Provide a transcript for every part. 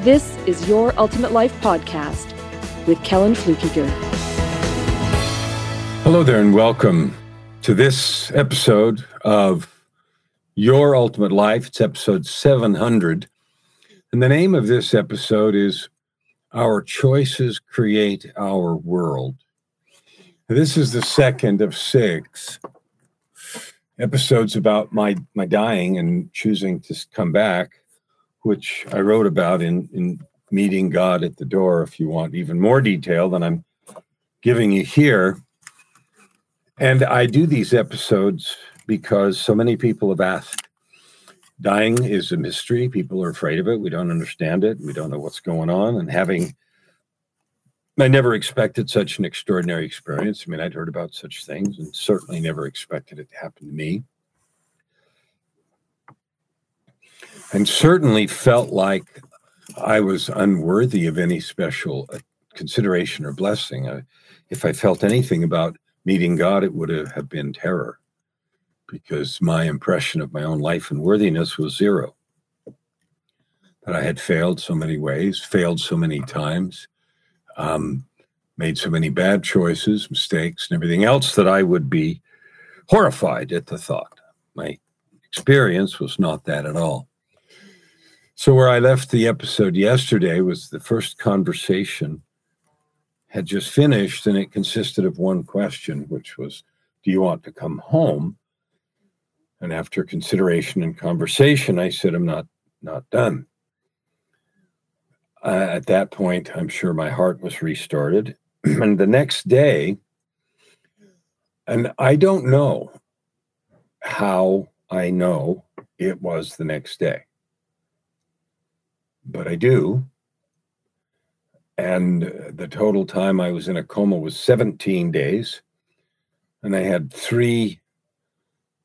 this is Your Ultimate Life Podcast with Kellen Fluckiger. Hello there, and welcome to this episode of Your Ultimate Life. It's episode 700. And the name of this episode is Our Choices Create Our World. This is the second of six episodes about my, my dying and choosing to come back, which I wrote about in, in Meeting God at the Door, if you want even more detail than I'm giving you here. And I do these episodes because so many people have asked dying is a mystery. People are afraid of it. We don't understand it. We don't know what's going on. And having, I never expected such an extraordinary experience. I mean, I'd heard about such things and certainly never expected it to happen to me. And certainly felt like I was unworthy of any special uh, consideration or blessing. I, if I felt anything about meeting God, it would have been terror because my impression of my own life and worthiness was zero. That I had failed so many ways, failed so many times, um, made so many bad choices, mistakes, and everything else that I would be horrified at the thought. My experience was not that at all. So, where I left the episode yesterday was the first conversation had just finished, and it consisted of one question, which was, Do you want to come home? And after consideration and conversation, I said, I'm not not done. Uh, at that point, I'm sure my heart was restarted. and the next day, and I don't know how I know it was the next day, but I do. And the total time I was in a coma was 17 days. And I had three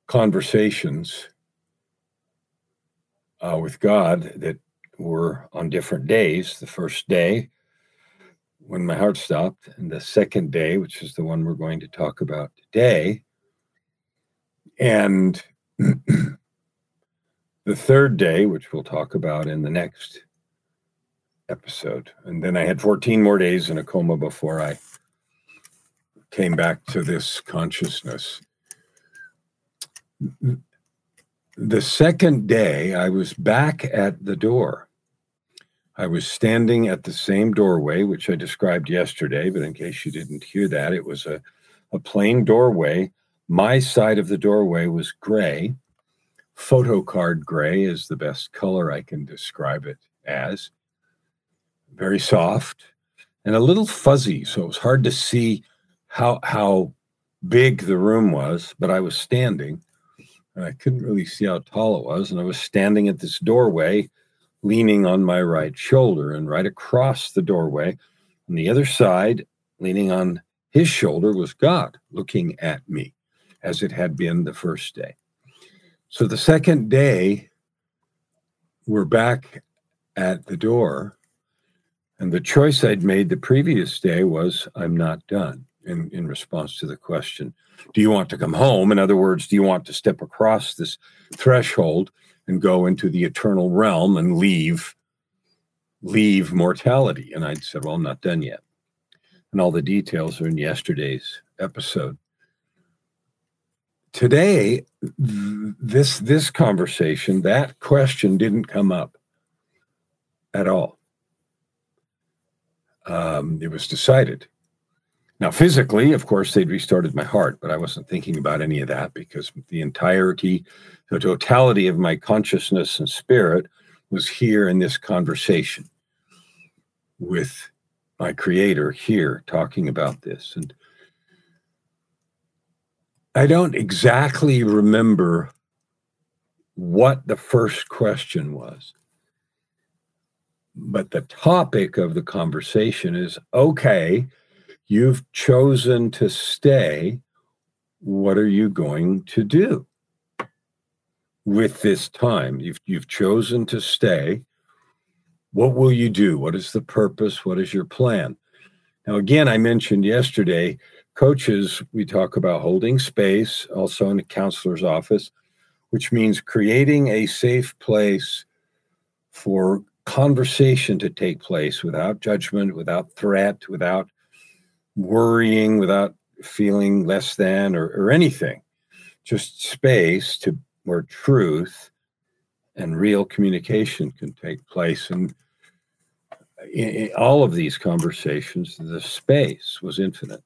conversations uh, with God that were on different days. The first day, when my heart stopped, and the second day, which is the one we're going to talk about today, and the third day, which we'll talk about in the next episode. And then I had 14 more days in a coma before I came back to this consciousness the second day, I was back at the door. I was standing at the same doorway, which I described yesterday, but in case you didn't hear that, it was a, a plain doorway. My side of the doorway was gray. Photo card gray is the best color I can describe it as. Very soft and a little fuzzy, so it was hard to see how how big the room was, but I was standing and I couldn't really see how tall it was. And I was standing at this doorway, leaning on my right shoulder, and right across the doorway, on the other side, leaning on his shoulder, was God looking at me as it had been the first day. So the second day, we're back at the door. And the choice I'd made the previous day was I'm not done in, in response to the question. Do you want to come home? In other words do you want to step across this threshold and go into the eternal realm and leave leave mortality? And i said well i'm not done yet. And all the details are in yesterday's episode. Today this this conversation that question didn't come up at all um, it was decided now, physically, of course, they'd restarted my heart, but I wasn't thinking about any of that because the entirety, the totality of my consciousness and spirit was here in this conversation with my creator here talking about this. And I don't exactly remember what the first question was. But the topic of the conversation is okay, you've chosen to stay. What are you going to do with this time? You've, you've chosen to stay. What will you do? What is the purpose? What is your plan? Now, again, I mentioned yesterday, coaches, we talk about holding space, also in a counselor's office, which means creating a safe place for conversation to take place without judgment, without threat, without worrying, without feeling less than or, or anything. Just space to where truth and real communication can take place. And in, all of these conversations, the space was infinite.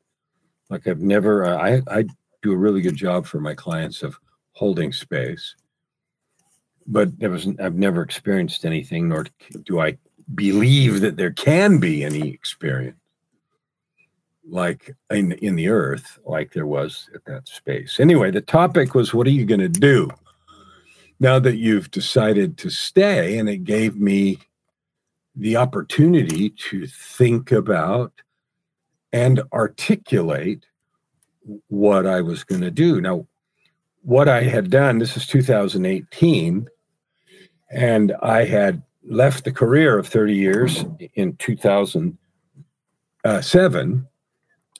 Like I've never, uh, I, I do a really good job for my clients of holding space, but there was, I've never experienced anything, nor do I believe that there can be any experience like in in the earth like there was at that space anyway the topic was what are you going to do now that you've decided to stay and it gave me the opportunity to think about and articulate what I was going to do. Now, what I had done, this is 2018, and I had left the career of 30 years in 2007,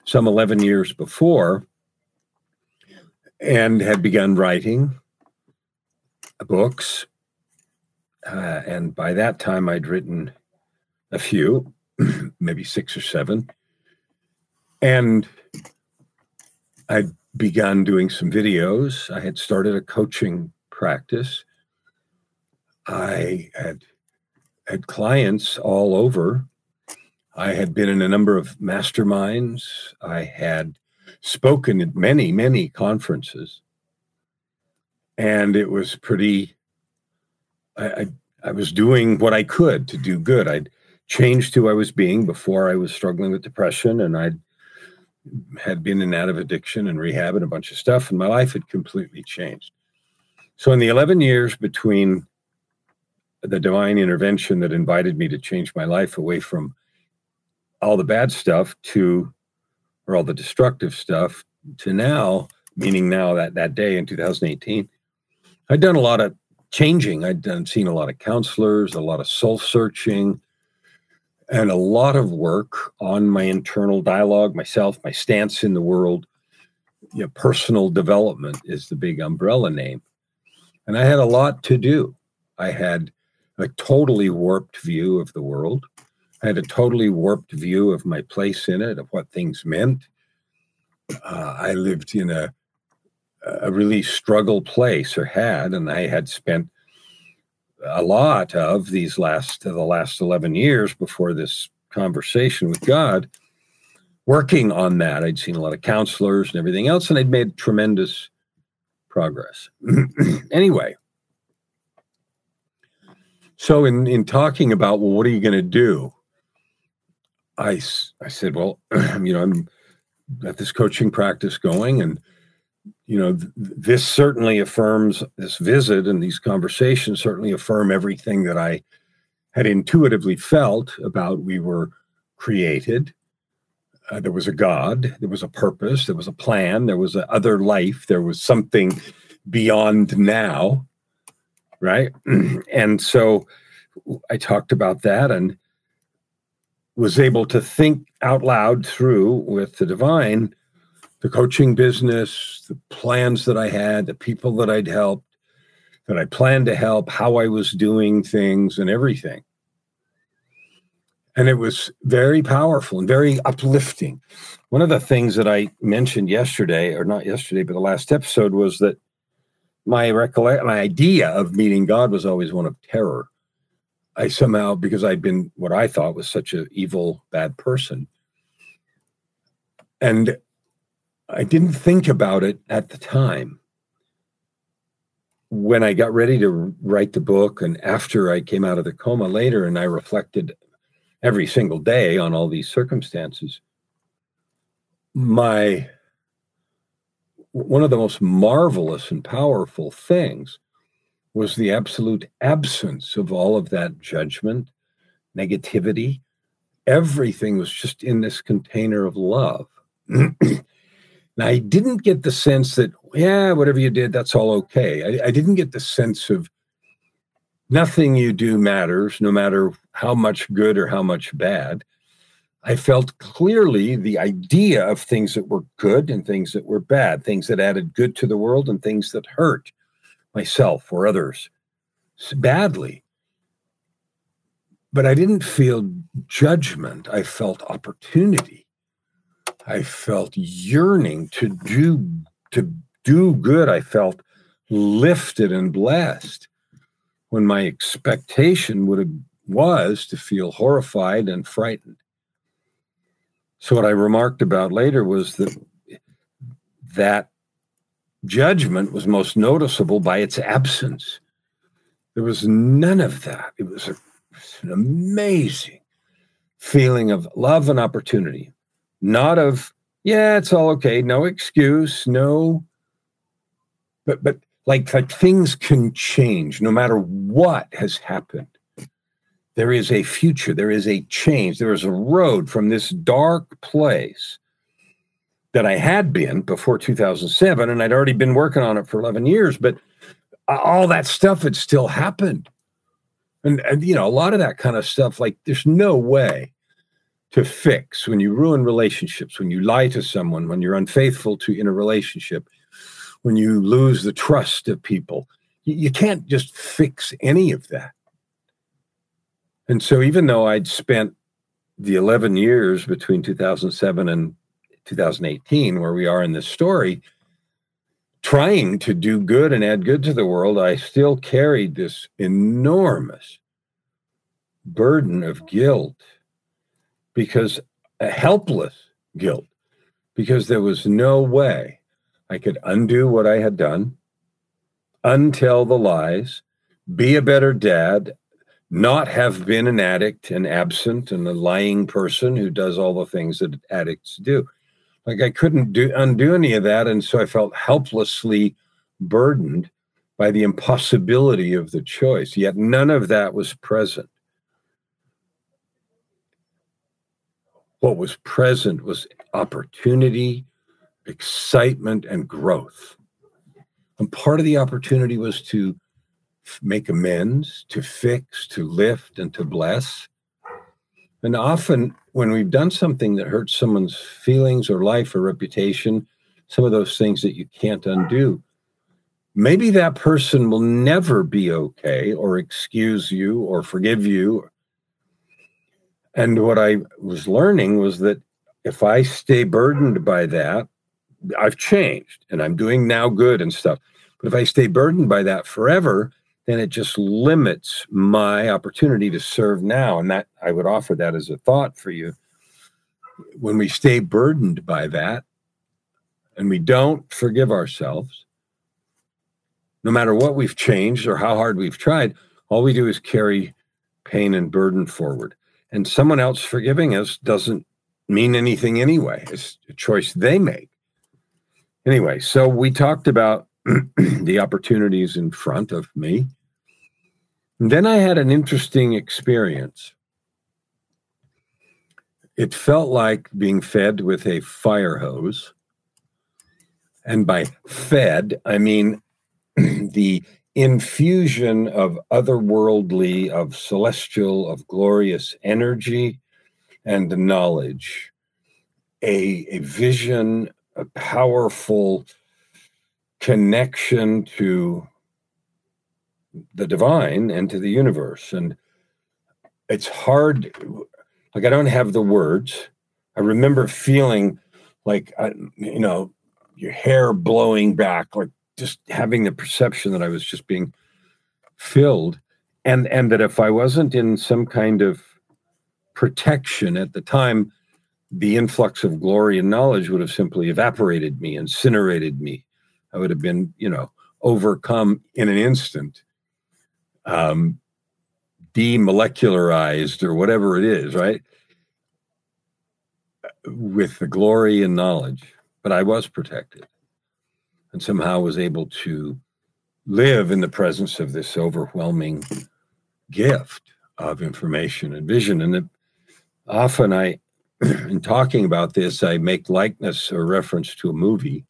some 11 years before, and had begun writing books. Uh, and by that time, I'd written a few, maybe six or seven. And I'd begun doing some videos. I had started a coaching practice. I had had clients all over. I had been in a number of masterminds. I had spoken at many, many conferences. And it was pretty, I, I, I was doing what I could to do good. I'd changed who I was being before I was struggling with depression and I had been in and out of addiction and rehab and a bunch of stuff and my life had completely changed. So in the 11 years between the divine intervention that invited me to change my life away from all the bad stuff to or all the destructive stuff to now meaning now that that day in 2018 i'd done a lot of changing i'd done seen a lot of counselors a lot of soul searching and a lot of work on my internal dialogue, myself, my stance in the world. You know, personal development is the big umbrella name. And I had a lot to do. I had a totally warped view of the world. I had a totally warped view of my place in it, of what things meant. Uh, I lived in a, a really struggle place, or had, and I had spent a lot of these last the last 11 years before this conversation with God working on that. I'd seen a lot of counselors and everything else, and I'd made tremendous progress. anyway, so in in talking about well, what are you going to do? I I said, well, you know, I'm at this coaching practice going, and you know, th- this certainly affirms this visit and these conversations certainly affirm everything that I had intuitively felt about we were created. Uh, there was a God, there was a purpose, there was a plan, there was a other life, there was something beyond now, right? and so I talked about that and was able to think out loud through with the divine the coaching business, the plans that I had, the people that I'd helped, that I planned to help, how I was doing things, and everything. And it was very powerful and very uplifting. One of the things that I mentioned yesterday, or not yesterday, but the last episode, was that my recollect, my idea of meeting God was always one of terror. I somehow, because I'd been what I thought was such an evil, bad person, and I didn't think about it at the time. When I got ready to write the book, and after I came out of the coma later, and I reflected every single day on all these circumstances, my one of the most marvelous and powerful things was the absolute absence of all of that judgment, negativity. Everything was just in this container of love. now, I didn't get the sense that, yeah, whatever you did, that's all okay. I, I didn't get the sense of nothing you do matters, no matter how much good or how much bad. I felt clearly the idea of things that were good and things that were bad, things that added good to the world and things that hurt myself or others badly. But I didn't feel judgment. I felt opportunity. I felt yearning to do to do good. I felt lifted and blessed when my expectation would have was to feel horrified and frightened. So what I remarked about later was that that judgment was most noticeable by its absence. There was none of that. It was, a, an amazing feeling of love and opportunity, not of, yeah, it's all okay, no excuse, no. But, but like, like things can change no matter what has happened. There is a future, there is a change, there is a road from this dark place that I had been before 2007, and I'd already been working on it for 11 years, but uh, all that stuff had still happened. And, and, you know, a lot of that kind of stuff, like there's no way to fix when you ruin relationships, when you lie to someone, when you're unfaithful to in a relationship, when you lose the trust of people. You, you can't just fix any of that. And so, even though I'd spent the 11 years between 2007 and 2018, where we are in this story, trying to do good and add good to the world, I still carried this enormous burden of guilt because a helpless guilt, because there was no way I could undo what I had done, untell the lies, be a better dad, not have been an addict and absent and a lying person who does all the things that addicts do. Like I couldn't do undo any of that, and so I felt helplessly burdened by the impossibility of the choice. Yet none of that was present. What was present was opportunity, excitement, and growth. And part of the opportunity was to make amends, to fix, to lift, and to bless. And often, when we've done something that hurts someone's feelings or life or reputation, some of those things that you can't undo, maybe that person will never be okay or excuse you or forgive you. And what I was learning was that if I stay burdened by that, I've changed and I'm doing now good and stuff. But if I stay burdened by that forever, then it just limits my opportunity to serve now. And that I would offer that as a thought for you. When we stay burdened by that and we don't forgive ourselves, no matter what we've changed or how hard we've tried, all we do is carry pain and burden forward. And someone else forgiving us doesn't mean anything anyway. It's a choice they make. Anyway, so we talked about the opportunities in front of me and then I had an interesting experience. It felt like being fed with a fire hose. And by fed, I mean the infusion of otherworldly, of celestial, of glorious energy and knowledge, a, a vision, a powerful connection to the divine and to the universe. And it's hard, like, I don't have the words. I remember feeling like, I, you know, your hair blowing back, like just having the perception that I was just being filled. And, and that if I wasn't in some kind of protection at the time, the influx of glory and knowledge would have simply evaporated me, incinerated me. I would have been, you know, overcome in an instant um, demolecularized or whatever it is, right? With the glory and knowledge. But I was protected and somehow was able to live in the presence of this overwhelming gift of information and vision. And often I, in talking about this, I make likeness or reference to a movie.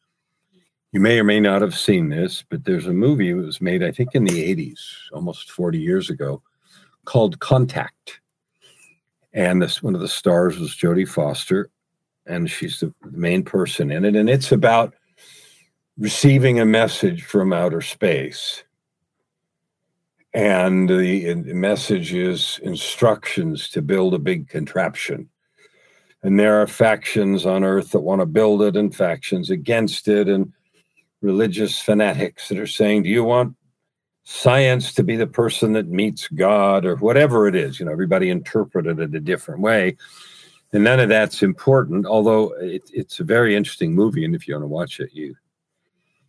You may or may not have seen this, but there's a movie that was made, I think, in the 80s, almost 40 years ago, called Contact. And this one of the stars was Jodie Foster, and she's the main person in it. And it's about receiving a message from outer space and the, message is instructions to build a big contraption. And there are factions on earth that want to build it and factions against it, and religious fanatics that are saying, Do you want science to be the person that meets God or whatever it is? You know, everybody interpreted it a different way. And none of that's important, although it, it's a very interesting movie. And if you want to watch it, you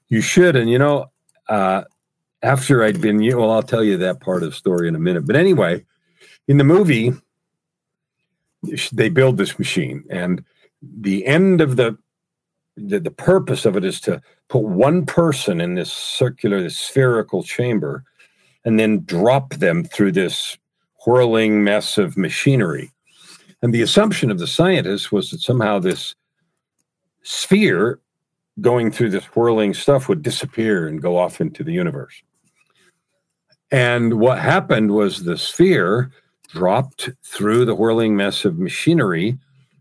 you should. And you know, uh, after I'd been, well, I'll tell you that part of the story in a minute. But anyway, in the movie, they build this machine, and the end of the, the the purpose of it is to put one person in this circular, this spherical chamber, and then drop them through this whirling mess of machinery. And the assumption of the scientists was that somehow this sphere going through this whirling stuff would disappear and go off into the universe. And what happened was the sphere dropped through the whirling mess of machinery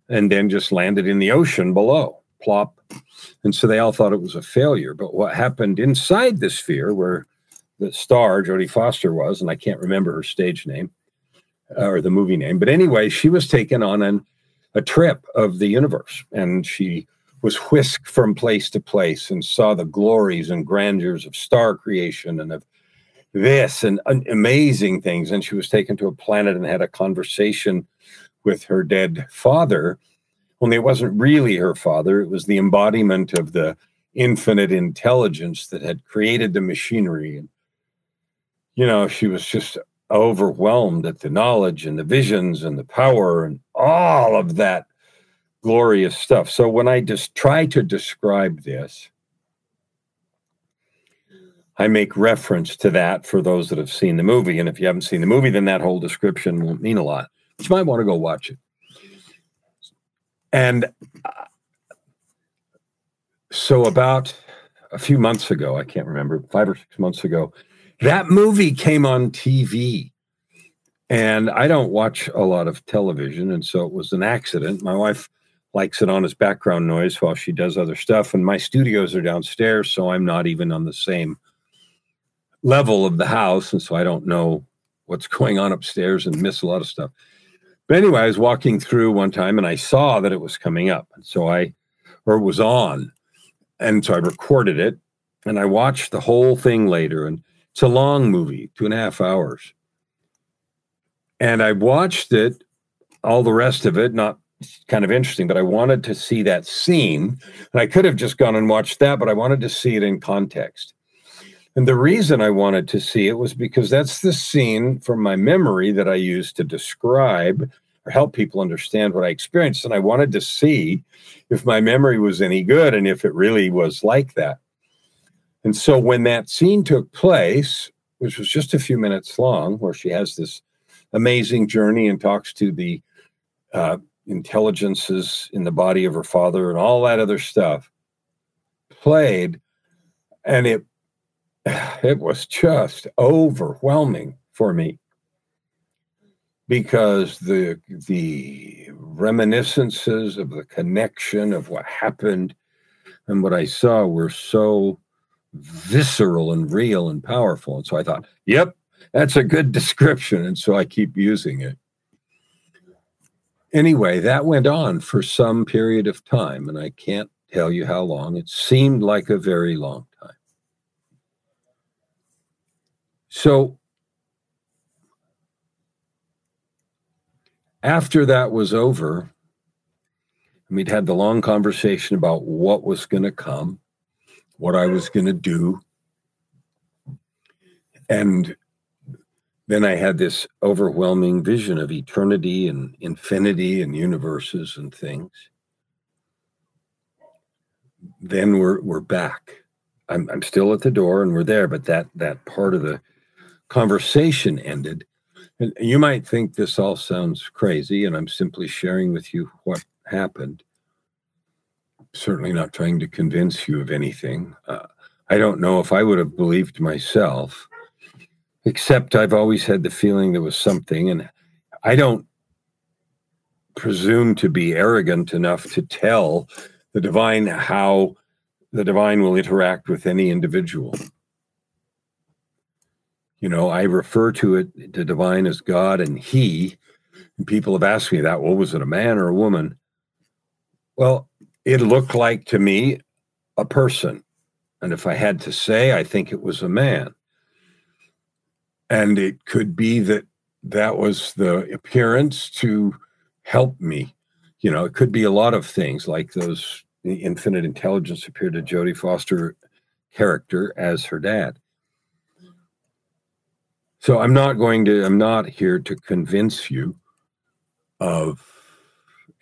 and then just landed in the ocean below, plop. And so they all thought it was a failure. But what happened inside the sphere, where the star, Jodie Foster, was, and I can't remember her stage name uh, or the movie name, but anyway, she was taken on an, a trip of the universe and she was whisked from place to place and saw the glories and grandeurs of star creation and of this and amazing things. And she was taken to a planet and had a conversation with her dead father. Only it wasn't really her father, it was the embodiment of the infinite intelligence that had created the machinery. And, you know, she was just overwhelmed at the knowledge and the visions and the power and all of that glorious stuff. So when I just try to describe this, I make reference to that for those that have seen the movie. And if you haven't seen the movie, then that whole description won't mean a lot. But you might want to go watch it. And uh, so, about a few months ago, I can't remember, five or six months ago, that movie came on TV. And I don't watch a lot of television. And so it was an accident. My wife likes it on as background noise while she does other stuff. And my studios are downstairs. So I'm not even on the same level of the house, and so I don't know what's going on upstairs and miss a lot of stuff. But anyway, I was walking through one time and I saw that it was coming up, and so I, or it was on, and so I recorded it, and I watched the whole thing later, and it's a long movie, two and a half hours, and I watched it, all the rest of it, not kind of interesting, but I wanted to see that scene, and I could have just gone and watched that, but I wanted to see it in context. And the reason I wanted to see it was because that's the scene from my memory that I used to describe or help people understand what I experienced. And I wanted to see if my memory was any good and if it really was like that. And so when that scene took place, which was just a few minutes long, where she has this amazing journey and talks to the uh, intelligences in the body of her father and all that other stuff, played, and it it was just overwhelming for me because the the reminiscences of the connection of what happened and what I saw were so visceral and real and powerful. And so I thought, yep, that's a good description. And so I keep using it. Anyway, that went on for some period of time, and I can't tell you how long. It seemed like a very long time. So after that was over, we'd had the long conversation about what was going to come, what I was going to do. And then I had this overwhelming vision of eternity and infinity and universes and things. Then we're we're back. I'm I'm still at the door and we're there, but that that part of the conversation ended. And you might think this all sounds crazy, and I'm simply sharing with you what happened. Certainly not trying to convince you of anything. Uh, I don't know if I would have believed myself, except I've always had the feeling there was something, and I don't presume to be arrogant enough to tell the divine how the divine will interact with any individual. You know, I refer to it, the divine as God and He. And people have asked me that. Well, was it a man or a woman? Well, it looked like to me a person. And if I had to say, I think it was a man. And it could be that that was the appearance to help me. You know, it could be a lot of things like those the infinite intelligence appeared to Jodie Foster character as her dad. So I'm not going to, I'm not here to convince you of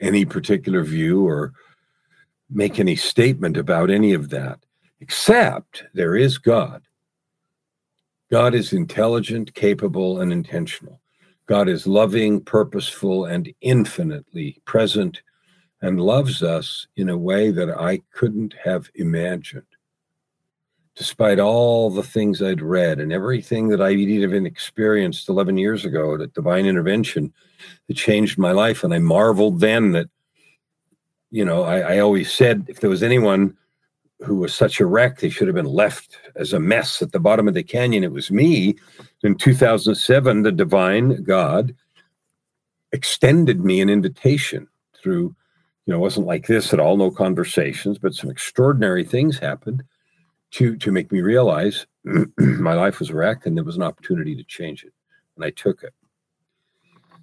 any particular view or make any statement about any of that, except there is God. God is intelligent, capable, and intentional. God is loving, purposeful, and infinitely present and loves us in a way that I couldn't have imagined. Despite all the things I'd read and everything that I'd even experienced 11 years ago, that divine intervention that changed my life. And I marveled then that, you know, I, I always said if there was anyone who was such a wreck, they should have been left as a mess at the bottom of the canyon. It was me. In 2007, the divine God extended me an invitation through you know, it wasn't like this at all, no conversations, but some extraordinary things happened to to make me realize my life was wrecked and there was an opportunity to change it. And I took it.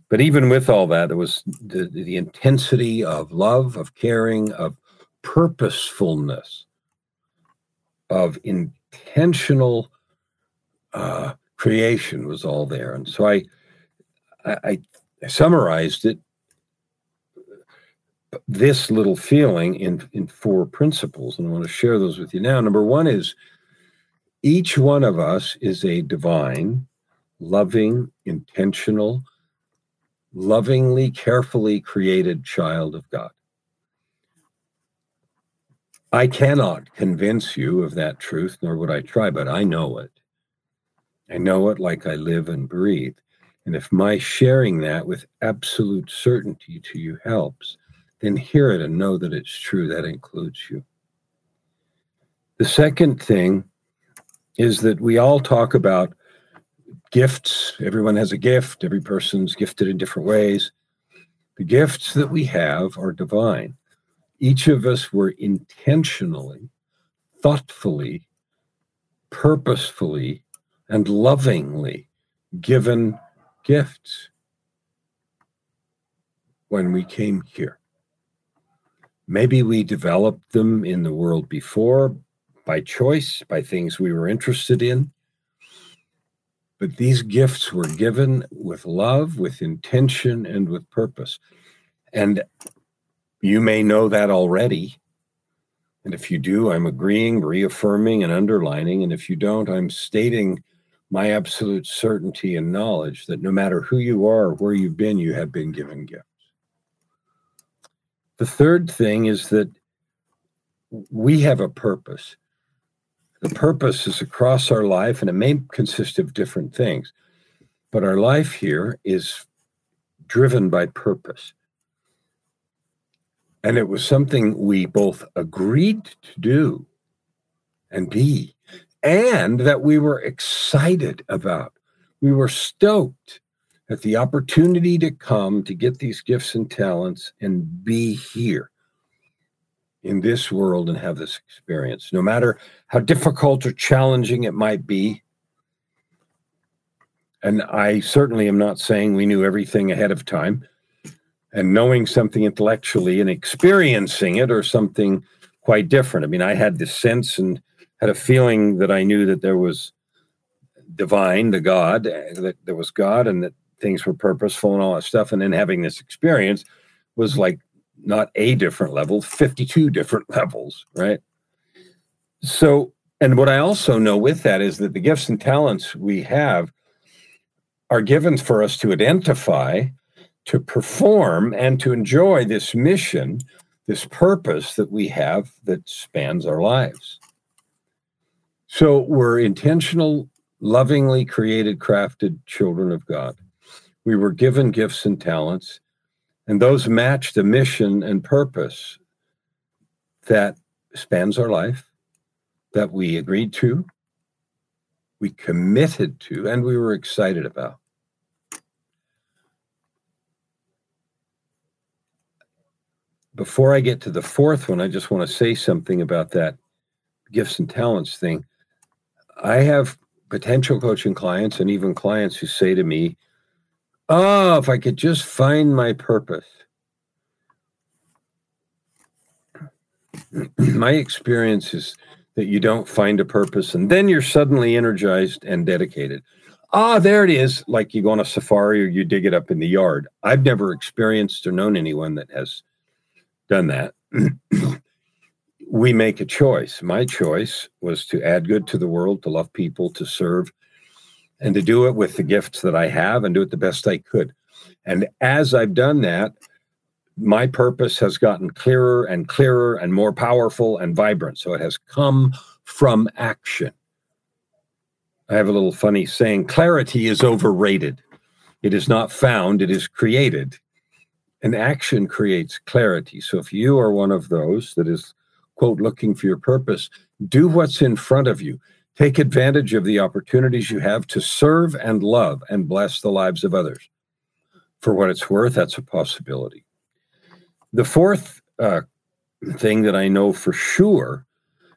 But even with all that, there was the, the intensity of love, of caring, of purposefulness, of intentional uh, creation was all there. And so I, I, I summarized it this little feeling in, in four principles. And I want to share those with you now. Number one is each one of us is a divine, loving, intentional, lovingly, carefully created child of God. I cannot convince you of that truth, nor would I try, but I know it. I know it like I live and breathe. And if my sharing that with absolute certainty to you helps, then hear it and know that it's true. That includes you. The second thing is that we all talk about gifts. Everyone has a gift, every person's gifted in different ways. The gifts that we have are divine. Each of us were intentionally, thoughtfully, purposefully, and lovingly given gifts when we came here. Maybe we developed them in the world before by choice, by things we were interested in. But these gifts were given with love, with intention, and with purpose. And you may know that already. And if you do, I'm agreeing, reaffirming, and underlining. And if you don't, I'm stating my absolute certainty and knowledge that no matter who you are where you've been, you have been given gifts. The third thing is that we have a purpose. The purpose is across our life, and it may consist of different things, but our life here is driven by purpose. And it was something we both agreed to do and be, and that we were excited about. We were stoked at the opportunity to come to get these gifts and talents and be here in this world and have this experience, no matter how difficult or challenging it might be. And I certainly am not saying we knew everything ahead of time. And knowing something intellectually and experiencing it or something quite different. I mean, I had this sense and had a feeling that I knew that there was divine, the God, eh, that there was God, and that things were purposeful and all that stuff. And then having this experience was mm-hmm. like not a different level, 52 different levels, right? So, and what I also know with that is that the gifts and talents we have are given for us to identify, to perform, and to enjoy this mission, this purpose that we have that spans our lives. So we're intentional, lovingly created, crafted children of God. We were given gifts and talents, and those match the mission and purpose that spans our life, that we agreed to, we committed to, and we were excited about. Before I get to the fourth one, I just want to say something about that gifts and talents thing. I have potential coaching clients and even clients who say to me, Oh, if I could just find my purpose. my experience is that you don't find a purpose and then you're suddenly energized and dedicated. Ah, there it is. Like you go on a safari or you dig it up in the yard. I've never experienced or known anyone that has done that. we make a choice. My choice was to add good to the world, to love people, to serve, and to do it with the gifts that I have and do it the best I could. And as I've done that, my purpose has gotten clearer and clearer and more powerful and vibrant. So it has come from action. I have a little funny saying clarity is overrated. It is not found, it is created. And action creates clarity. So if you are one of those that is, quote, looking for your purpose, do what's in front of you. Take advantage of the opportunities you have to serve and love and bless the lives of others. For what it's worth, that's a possibility. The fourth uh, thing that I know for sure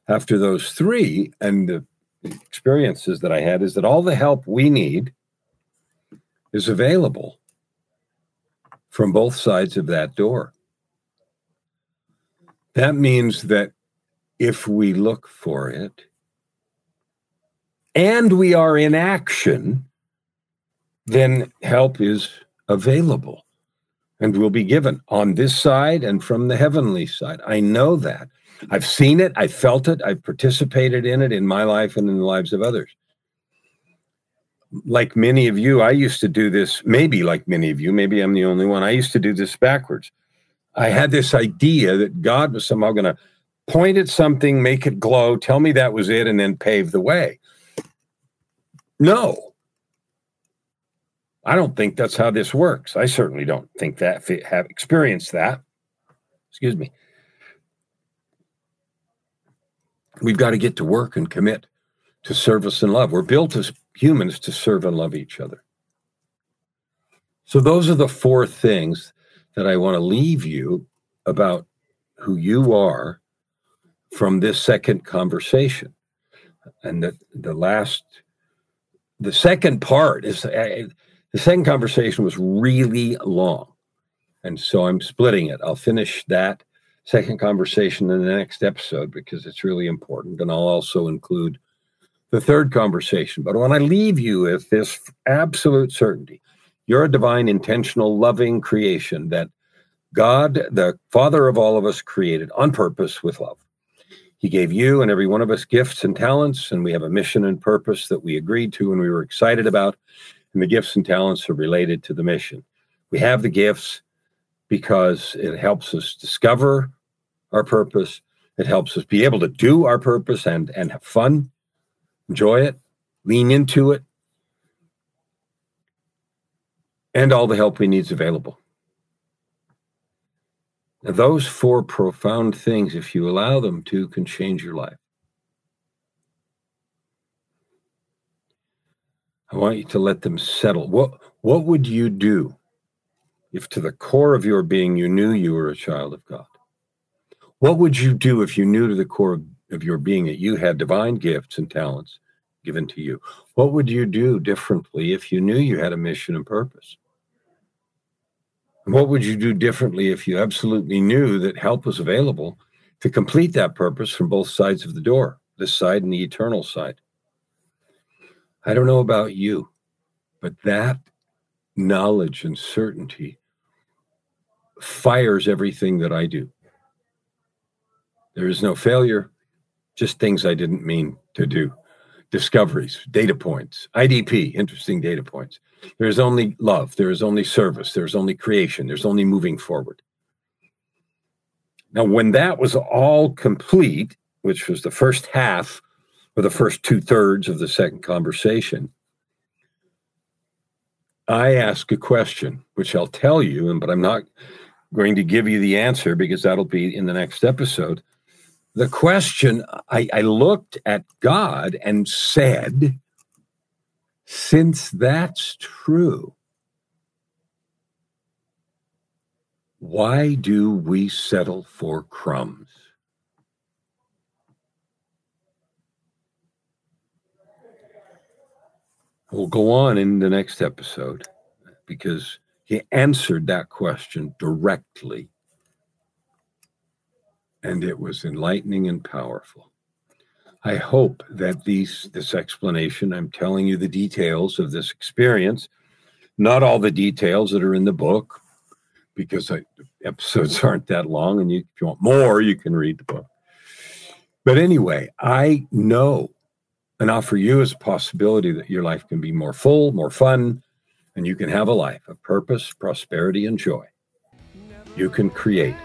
after those three and the experiences that I had is that all the help we need is available from both sides of that door. That means that if we look for it and we are in action, then help is available and will be given on this side and from the heavenly side. I know that. I've seen it, I felt it, I've participated in it in my life and in the lives of others. Like many of you, I used to do this, maybe like many of you, maybe I'm the only one. I used to do this backwards. I had this idea that God was somehow going to point at something, make it glow, tell me that was it, and then pave the way. No, I don't think that's how this works. I certainly don't think that have experienced that. Excuse me. We've got to get to work and commit to service and love. We're built as humans to serve and love each other. So, those are the four things that I want to leave you about who you are from this second conversation. And the, the last, the second part is uh, the second conversation was really long. And so I'm splitting it. I'll finish that second conversation in the next episode because it's really important. And I'll also include the third conversation. But when I leave you with this absolute certainty, you're a divine, intentional, loving creation that God, the Father of all of us, created on purpose with love. He gave you and every one of us gifts and talents, and we have a mission and purpose that we agreed to and we were excited about and the gifts and talents are related to the mission. We have the gifts because it helps us discover our purpose. It helps us be able to do our purpose and, and have fun, enjoy it, lean into it, and all the help we need is available. Now, those four profound things, if you allow them to, can change your life. I want you to let them settle. What what would you do if to the core of your being you knew you were a child of God? What would you do if you knew to the core of your being that you had divine gifts and talents given to you? What would you do differently if you knew you had a mission and purpose? And what would you do differently if you absolutely knew that help was available to complete that purpose from both sides of the door, this side and the eternal side? I don't know about you, but that knowledge and certainty fires everything that I do. There is no failure, just things I didn't mean to do, discoveries, data points, IDP, interesting data points. There's only love, there is only service, there's only creation, there's only moving forward. Now, when that was all complete, which was the first half or the first two thirds of the second conversation, I ask a question, which I'll tell you, and but I'm not going to give you the answer because that'll be in the next episode. The question I, I looked at God and said, since that's true, why do we settle for crumbs? We'll go on in the next episode because he answered that question directly. And it was enlightening and powerful. I hope that these this explanation, I'm telling you the details of this experience, not all the details that are in the book, because I, episodes aren't that long, and you, if you want more, you can read the book. But anyway, I know and offer you as a possibility that your life can be more full, more fun, and you can have a life of purpose, prosperity, and joy. You can create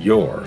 your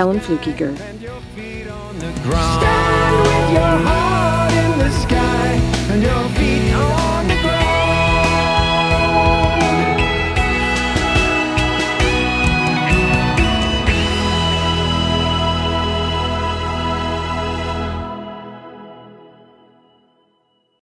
Kellen Fluckiger.